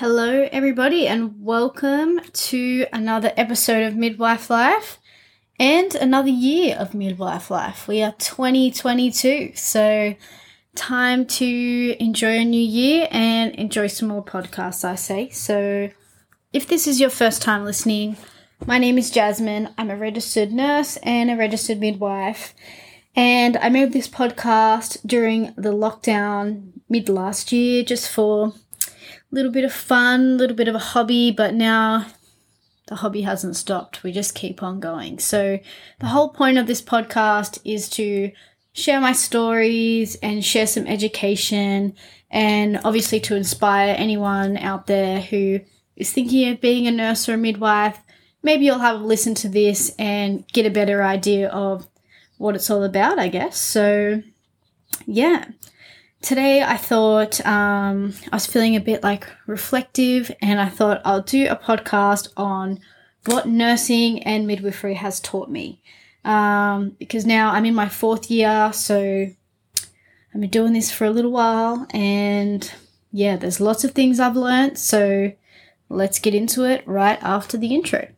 Hello, everybody, and welcome to another episode of Midwife Life and another year of Midwife Life. We are 2022, so time to enjoy a new year and enjoy some more podcasts, I say. So, if this is your first time listening, my name is Jasmine. I'm a registered nurse and a registered midwife. And I made this podcast during the lockdown mid last year just for little bit of fun, little bit of a hobby, but now the hobby hasn't stopped. We just keep on going. So the whole point of this podcast is to share my stories and share some education and obviously to inspire anyone out there who is thinking of being a nurse or a midwife. Maybe you'll have a listen to this and get a better idea of what it's all about, I guess. So, yeah. Today, I thought um, I was feeling a bit like reflective, and I thought I'll do a podcast on what nursing and midwifery has taught me. Um, because now I'm in my fourth year, so I've been doing this for a little while, and yeah, there's lots of things I've learned. So let's get into it right after the intro.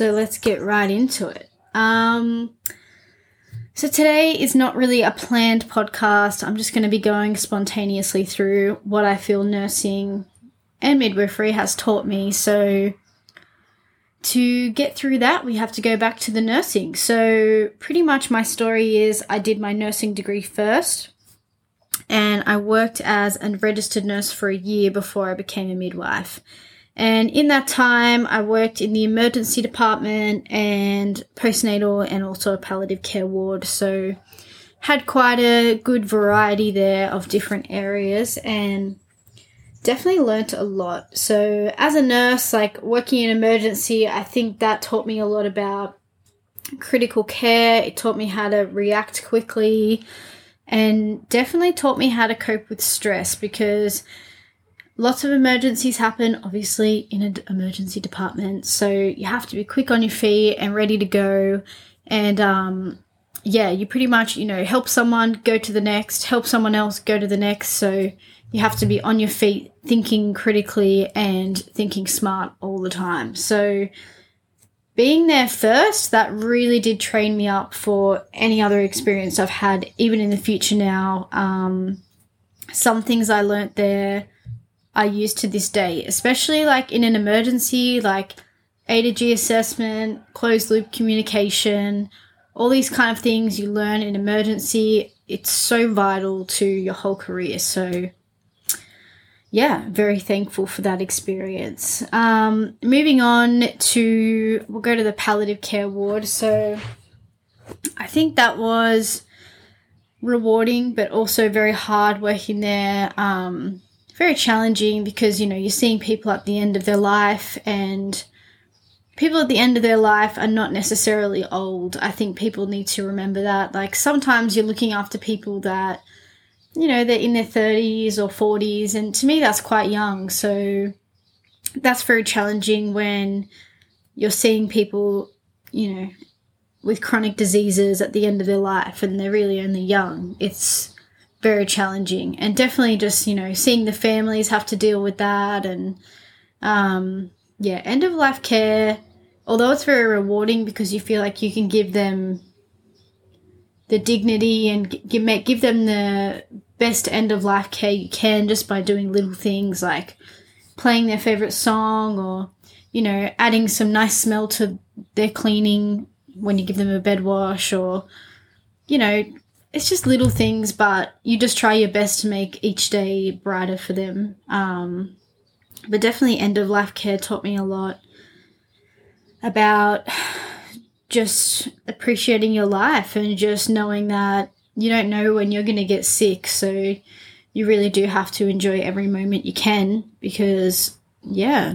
So let's get right into it. Um, so today is not really a planned podcast. I'm just going to be going spontaneously through what I feel nursing and midwifery has taught me. So to get through that, we have to go back to the nursing. So pretty much my story is I did my nursing degree first and I worked as a registered nurse for a year before I became a midwife. And in that time, I worked in the emergency department and postnatal and also a palliative care ward. So, had quite a good variety there of different areas and definitely learnt a lot. So, as a nurse, like working in emergency, I think that taught me a lot about critical care. It taught me how to react quickly and definitely taught me how to cope with stress because lots of emergencies happen obviously in an emergency department. So you have to be quick on your feet and ready to go. And um, yeah you pretty much you know help someone go to the next help someone else go to the next. So you have to be on your feet thinking critically and thinking smart all the time. So being there first that really did train me up for any other experience i've had even in the future now. Um, some things i learnt there I use to this day, especially like in an emergency, like A to G assessment, closed loop communication, all these kind of things you learn in emergency. It's so vital to your whole career. So, yeah, very thankful for that experience. Um, moving on to, we'll go to the palliative care ward. So, I think that was rewarding, but also very hard working there. Um, very challenging because you know you're seeing people at the end of their life and people at the end of their life are not necessarily old. I think people need to remember that. Like sometimes you're looking after people that you know they're in their 30s or 40s and to me that's quite young. So that's very challenging when you're seeing people you know with chronic diseases at the end of their life and they're really only young. It's very challenging. And definitely just you know seeing the families have to deal with that and um, yeah end of life care. Although it's very rewarding because you feel like you can give them the dignity and give, give them the best end of life care you can just by doing little things like playing their favorite song or you know adding some nice smell to their cleaning when you give them a bed wash or you know it's just little things, but you just try your best to make each day brighter for them. Um, but definitely, end of life care taught me a lot about just appreciating your life and just knowing that you don't know when you're going to get sick. So you really do have to enjoy every moment you can because, yeah,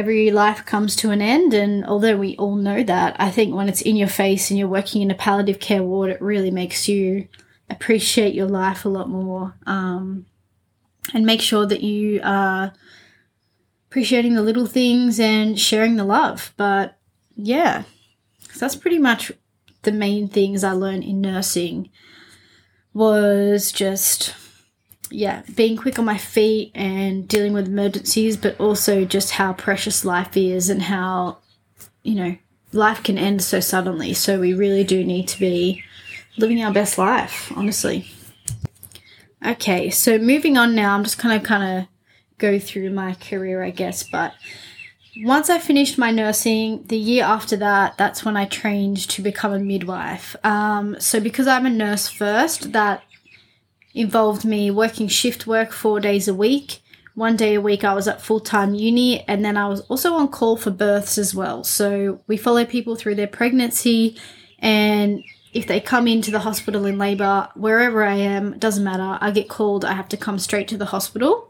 every life comes to an end. And although we all know that, I think when it's in your face and you're working in a palliative care ward, it really makes you appreciate your life a lot more um, and make sure that you are appreciating the little things and sharing the love. But yeah, that's pretty much the main things I learned in nursing was just yeah, being quick on my feet and dealing with emergencies, but also just how precious life is and how, you know, life can end so suddenly. So we really do need to be living our best life, honestly. Okay, so moving on now, I'm just kind of kind of go through my career, I guess, but once I finished my nursing, the year after that, that's when I trained to become a midwife. Um, so because I'm a nurse first, that involved me working shift work four days a week. One day a week I was at full time uni, and then I was also on call for births as well. So we follow people through their pregnancy, and if they come into the hospital in labour, wherever I am, doesn't matter, I get called, I have to come straight to the hospital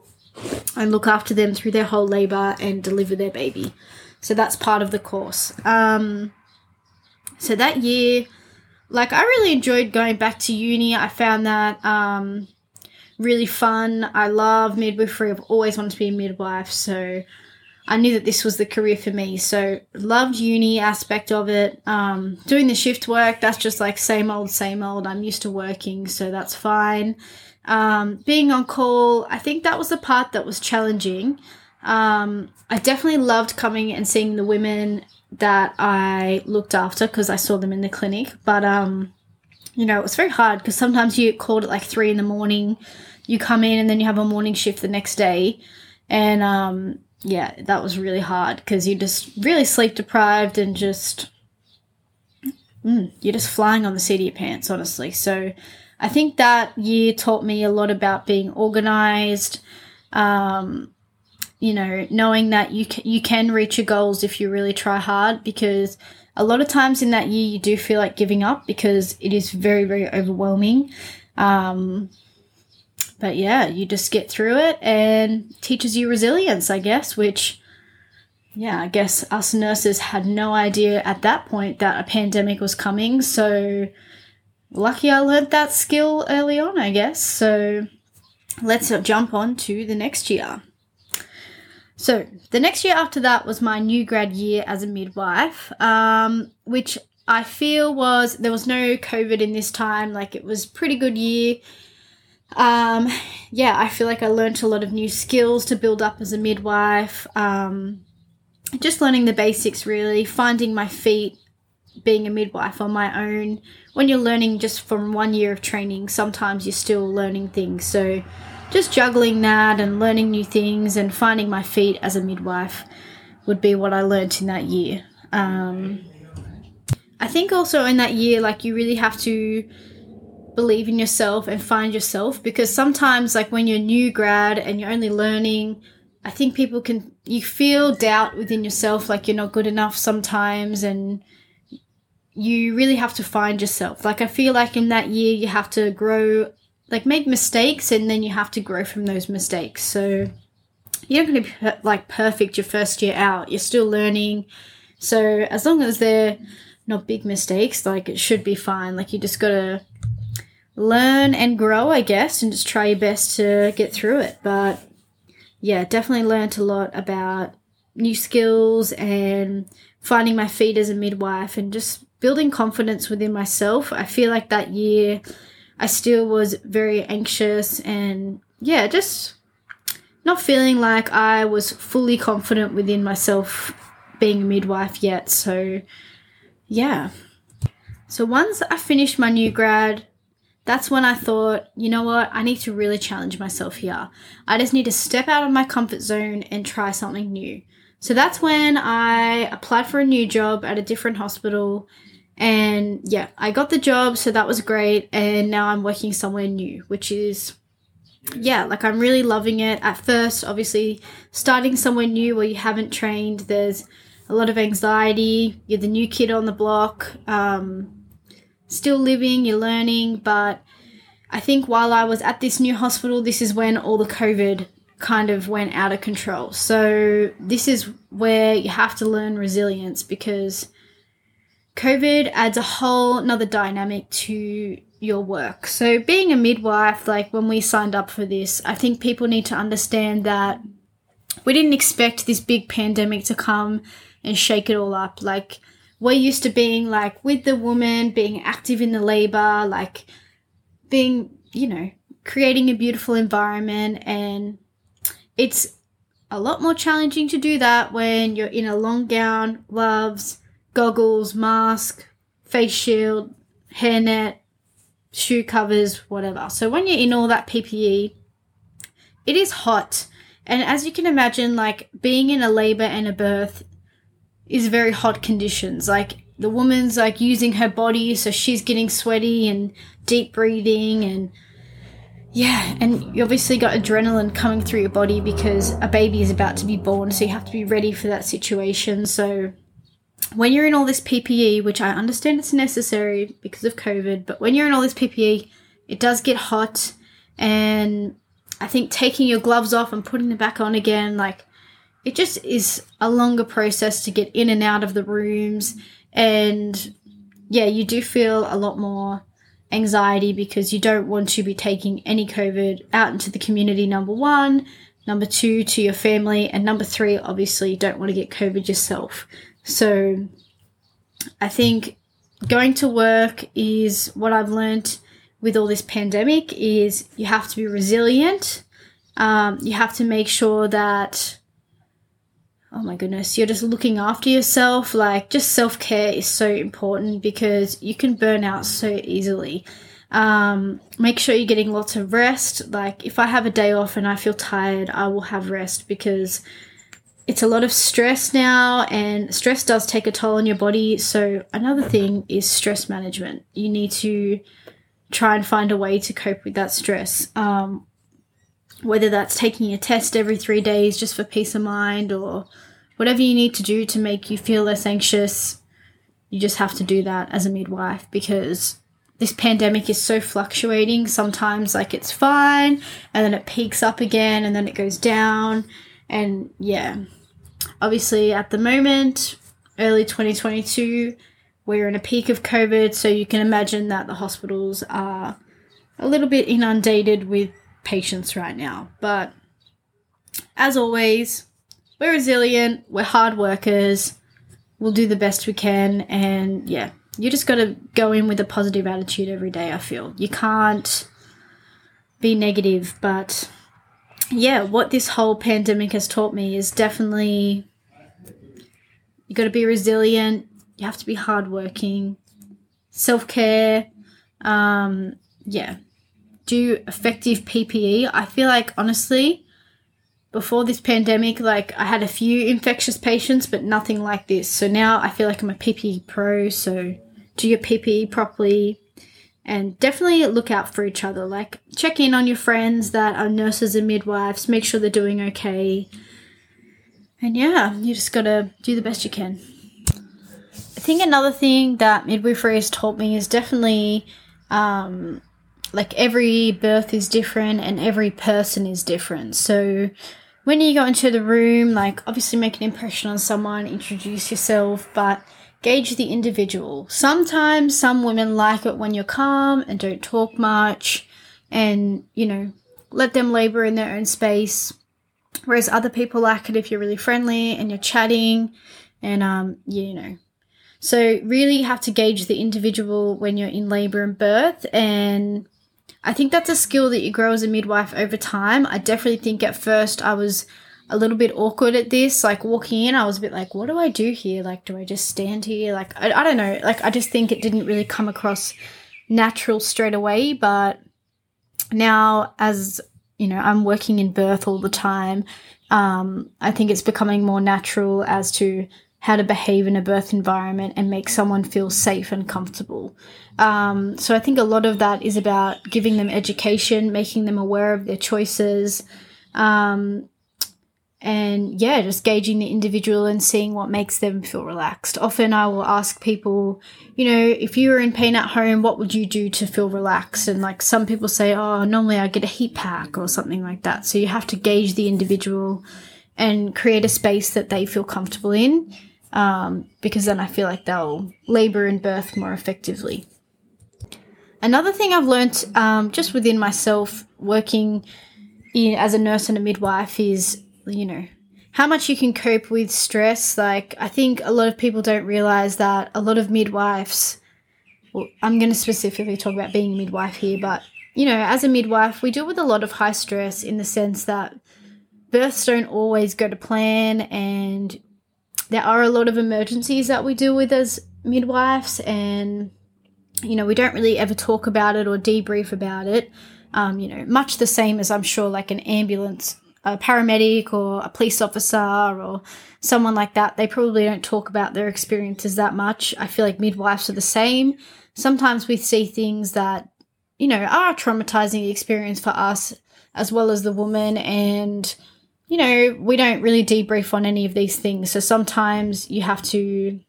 and look after them through their whole labour and deliver their baby. So that's part of the course. Um, so that year, like I really enjoyed going back to uni. I found that um, really fun. I love midwifery. I've always wanted to be a midwife, so I knew that this was the career for me. So loved uni aspect of it. Um, doing the shift work, that's just like same old, same old. I'm used to working, so that's fine. Um, being on call, I think that was the part that was challenging. Um, I definitely loved coming and seeing the women that I looked after because I saw them in the clinic. But um, you know, it was very hard because sometimes you called at like three in the morning, you come in and then you have a morning shift the next day, and um, yeah, that was really hard because you're just really sleep deprived and just mm, you're just flying on the seat of your pants, honestly. So I think that year taught me a lot about being organized. Um, you know, knowing that you can, you can reach your goals if you really try hard because a lot of times in that year you do feel like giving up because it is very very overwhelming. Um, but yeah, you just get through it and teaches you resilience, I guess, which yeah, I guess us nurses had no idea at that point that a pandemic was coming. So lucky I learned that skill early on, I guess. So let's jump on to the next year. So the next year after that was my new grad year as a midwife, um, which I feel was there was no COVID in this time. Like it was pretty good year. Um, yeah, I feel like I learned a lot of new skills to build up as a midwife. Um, just learning the basics, really, finding my feet, being a midwife on my own. When you're learning just from one year of training, sometimes you're still learning things. So just juggling that and learning new things and finding my feet as a midwife would be what I learned in that year. Um, I think also in that year, like you really have to believe in yourself and find yourself because sometimes, like when you're new grad and you're only learning, I think people can you feel doubt within yourself, like you're not good enough sometimes, and you really have to find yourself. Like I feel like in that year, you have to grow like make mistakes and then you have to grow from those mistakes. So you're not going to be like perfect your first year out. You're still learning. So as long as they're not big mistakes, like it should be fine. Like you just got to learn and grow, I guess, and just try your best to get through it. But yeah, definitely learned a lot about new skills and finding my feet as a midwife and just building confidence within myself. I feel like that year I still was very anxious and yeah, just not feeling like I was fully confident within myself being a midwife yet. So, yeah. So, once I finished my new grad, that's when I thought, you know what, I need to really challenge myself here. I just need to step out of my comfort zone and try something new. So, that's when I applied for a new job at a different hospital and yeah, I got the job, so that was great. And now I'm working somewhere new, which is, yeah, like I'm really loving it. At first, obviously, starting somewhere new where you haven't trained, there's a lot of anxiety. You're the new kid on the block, um, still living, you're learning. But I think while I was at this new hospital, this is when all the COVID kind of went out of control. So this is where you have to learn resilience because COVID adds a whole another dynamic to your work. So being a midwife, like when we signed up for this, I think people need to understand that we didn't expect this big pandemic to come and shake it all up. Like we're used to being like with the woman, being active in the labor, like being, you know, creating a beautiful environment and it's a lot more challenging to do that when you're in a long gown, gloves, goggles, mask, face shield, hairnet, shoe covers, whatever. So when you're in all that PPE, it is hot. And as you can imagine, like being in a labor and a birth is very hot conditions. Like the woman's like using her body, so she's getting sweaty and deep breathing and yeah, and you obviously got adrenaline coming through your body because a baby is about to be born, so you have to be ready for that situation. So when you're in all this PPE, which I understand it's necessary because of COVID, but when you're in all this PPE, it does get hot. And I think taking your gloves off and putting them back on again, like, it just is a longer process to get in and out of the rooms. And yeah, you do feel a lot more anxiety because you don't want to be taking any COVID out into the community, number one. Number two, to your family. And number three, obviously, you don't want to get COVID yourself. So I think going to work is what I've learned with all this pandemic is you have to be resilient. Um, you have to make sure that oh my goodness, you're just looking after yourself. Like, just self care is so important because you can burn out so easily. Um, make sure you're getting lots of rest. Like, if I have a day off and I feel tired, I will have rest because it's a lot of stress now, and stress does take a toll on your body. So, another thing is stress management. You need to try and find a way to cope with that stress. Um, whether that's taking a test every three days just for peace of mind or whatever you need to do to make you feel less anxious, you just have to do that as a midwife because this pandemic is so fluctuating. Sometimes, like, it's fine and then it peaks up again and then it goes down. And yeah, obviously at the moment, early 2022, we're in a peak of COVID, so you can imagine that the hospitals are a little bit inundated with patients right now. But as always, we're resilient, we're hard workers, we'll do the best we can, and yeah, you just got to go in with a positive attitude every day, I feel. You can't be negative, but yeah, what this whole pandemic has taught me is definitely you got to be resilient. You have to be hardworking, self care. Um, yeah, do effective PPE. I feel like honestly, before this pandemic, like I had a few infectious patients, but nothing like this. So now I feel like I'm a PPE pro. So do your PPE properly and definitely look out for each other. Like, check in on your friends that are nurses and midwives, make sure they're doing okay. And yeah, you just gotta do the best you can. I think another thing that midwifery has taught me is definitely um, like every birth is different and every person is different. So when you go into the room, like obviously make an impression on someone, introduce yourself, but gauge the individual. Sometimes some women like it when you're calm and don't talk much and, you know, let them labor in their own space. Whereas other people like it if you're really friendly and you're chatting and, um, you know. So really have to gauge the individual when you're in labor and birth. And I think that's a skill that you grow as a midwife over time. I definitely think at first I was a little bit awkward at this. Like walking in, I was a bit like, what do I do here? Like, do I just stand here? Like, I, I don't know. Like, I just think it didn't really come across natural straight away. But now, as you know, I'm working in birth all the time. Um, I think it's becoming more natural as to how to behave in a birth environment and make someone feel safe and comfortable. Um, so I think a lot of that is about giving them education, making them aware of their choices, um, and yeah, just gauging the individual and seeing what makes them feel relaxed. Often I will ask people, you know, if you were in pain at home, what would you do to feel relaxed? And like some people say, oh, normally I get a heat pack or something like that. So you have to gauge the individual and create a space that they feel comfortable in, um, because then I feel like they'll labor and birth more effectively. Another thing I've learned um, just within myself working in, as a nurse and a midwife is you know, how much you can cope with stress. Like, I think a lot of people don't realize that a lot of midwives, well, I'm going to specifically talk about being a midwife here, but, you know, as a midwife, we deal with a lot of high stress in the sense that births don't always go to plan and there are a lot of emergencies that we deal with as midwives and you know we don't really ever talk about it or debrief about it um, you know much the same as i'm sure like an ambulance a paramedic or a police officer or someone like that, they probably don't talk about their experiences that much. I feel like midwives are the same. Sometimes we see things that, you know, are traumatizing experience for us as well as the woman. And, you know, we don't really debrief on any of these things. So sometimes you have to,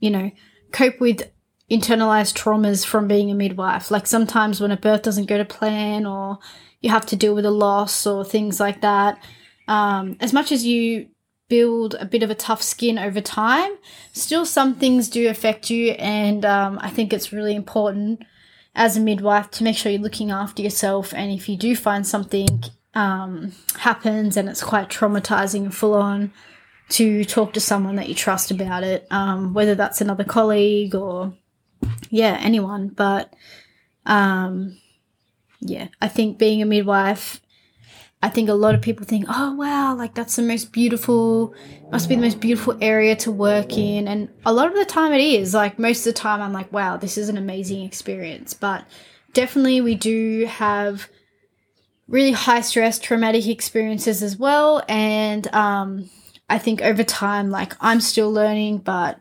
you know, cope with internalized traumas from being a midwife. Like sometimes when a birth doesn't go to plan or you have to deal with a loss or things like that. Um, as much as you build a bit of a tough skin over time, still some things do affect you. And um, I think it's really important as a midwife to make sure you're looking after yourself. And if you do find something um, happens and it's quite traumatizing and full on, to talk to someone that you trust about it, um, whether that's another colleague or yeah, anyone. But um, yeah, I think being a midwife, I think a lot of people think, oh wow, like that's the most beautiful, must be the most beautiful area to work in. And a lot of the time it is. Like most of the time I'm like, wow, this is an amazing experience. But definitely we do have really high stress, traumatic experiences as well. And um, I think over time, like I'm still learning, but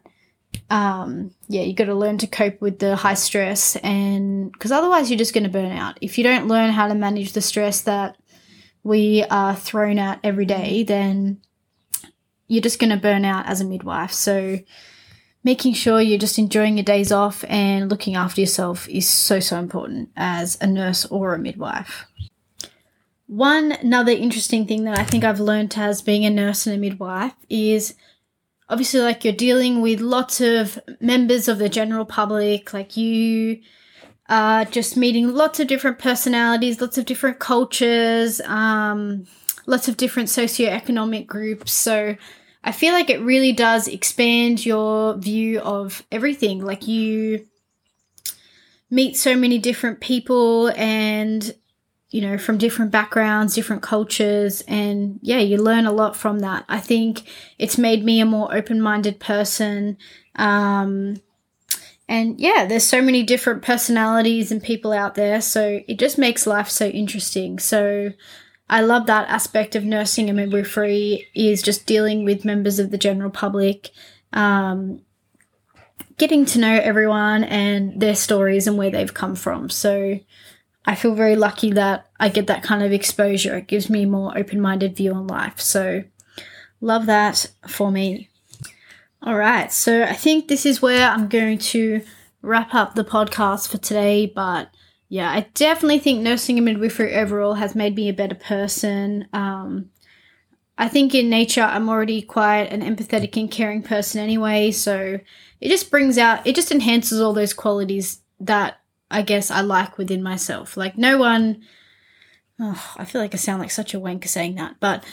um, yeah, you got to learn to cope with the high stress, and because otherwise you're just going to burn out. If you don't learn how to manage the stress that we are thrown at every day, then you're just going to burn out as a midwife. So, making sure you're just enjoying your days off and looking after yourself is so, so important as a nurse or a midwife. One another interesting thing that I think I've learned as being a nurse and a midwife is obviously like you're dealing with lots of members of the general public like you are just meeting lots of different personalities lots of different cultures um, lots of different socioeconomic groups. So i feel like it really does expand your view of everything. Like you meet so many different people and you know, from different backgrounds, different cultures. And yeah, you learn a lot from that. I think it's made me a more open minded person. Um, and yeah, there's so many different personalities and people out there. So it just makes life so interesting. So I love that aspect of nursing and midwifery is just dealing with members of the general public, um, getting to know everyone and their stories and where they've come from. So I feel very lucky that I get that kind of exposure. It gives me a more open minded view on life. So, love that for me. All right. So, I think this is where I'm going to wrap up the podcast for today. But yeah, I definitely think nursing and midwifery overall has made me a better person. Um, I think in nature, I'm already quite an empathetic and caring person anyway. So, it just brings out, it just enhances all those qualities that I guess I like within myself. Like no one oh, I feel like I sound like such a wanker saying that, but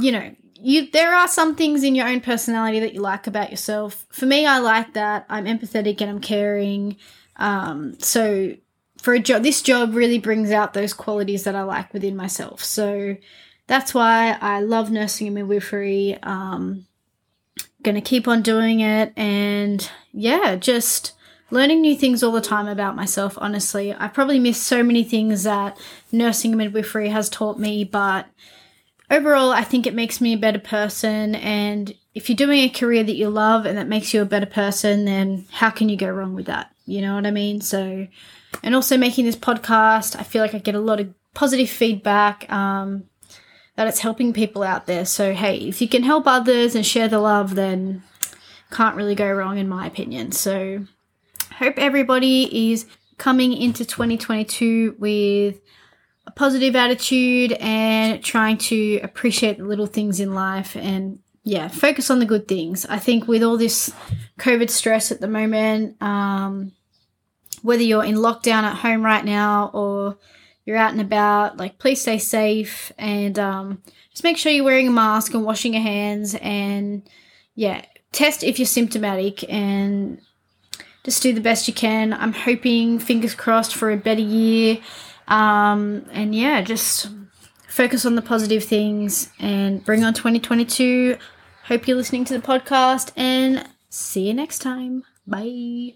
you know, you there are some things in your own personality that you like about yourself. For me, I like that I'm empathetic and I'm caring. Um, so for a job, this job really brings out those qualities that I like within myself. So that's why I love nursing and midwifery. Um, gonna keep on doing it, and yeah, just learning new things all the time about myself, honestly. I probably missed so many things that nursing and midwifery has taught me, but overall, I think it makes me a better person. And if you're doing a career that you love and that makes you a better person, then how can you go wrong with that? You know what I mean? So, and also making this podcast, I feel like I get a lot of positive feedback. Um, that it's helping people out there. So, hey, if you can help others and share the love, then can't really go wrong, in my opinion. So, hope everybody is coming into 2022 with a positive attitude and trying to appreciate the little things in life and yeah, focus on the good things. I think with all this COVID stress at the moment, um, whether you're in lockdown at home right now or you're out and about, like please stay safe and um, just make sure you're wearing a mask and washing your hands and yeah, test if you're symptomatic and just do the best you can. I'm hoping, fingers crossed, for a better year. Um, and yeah, just focus on the positive things and bring on 2022. Hope you're listening to the podcast and see you next time. Bye.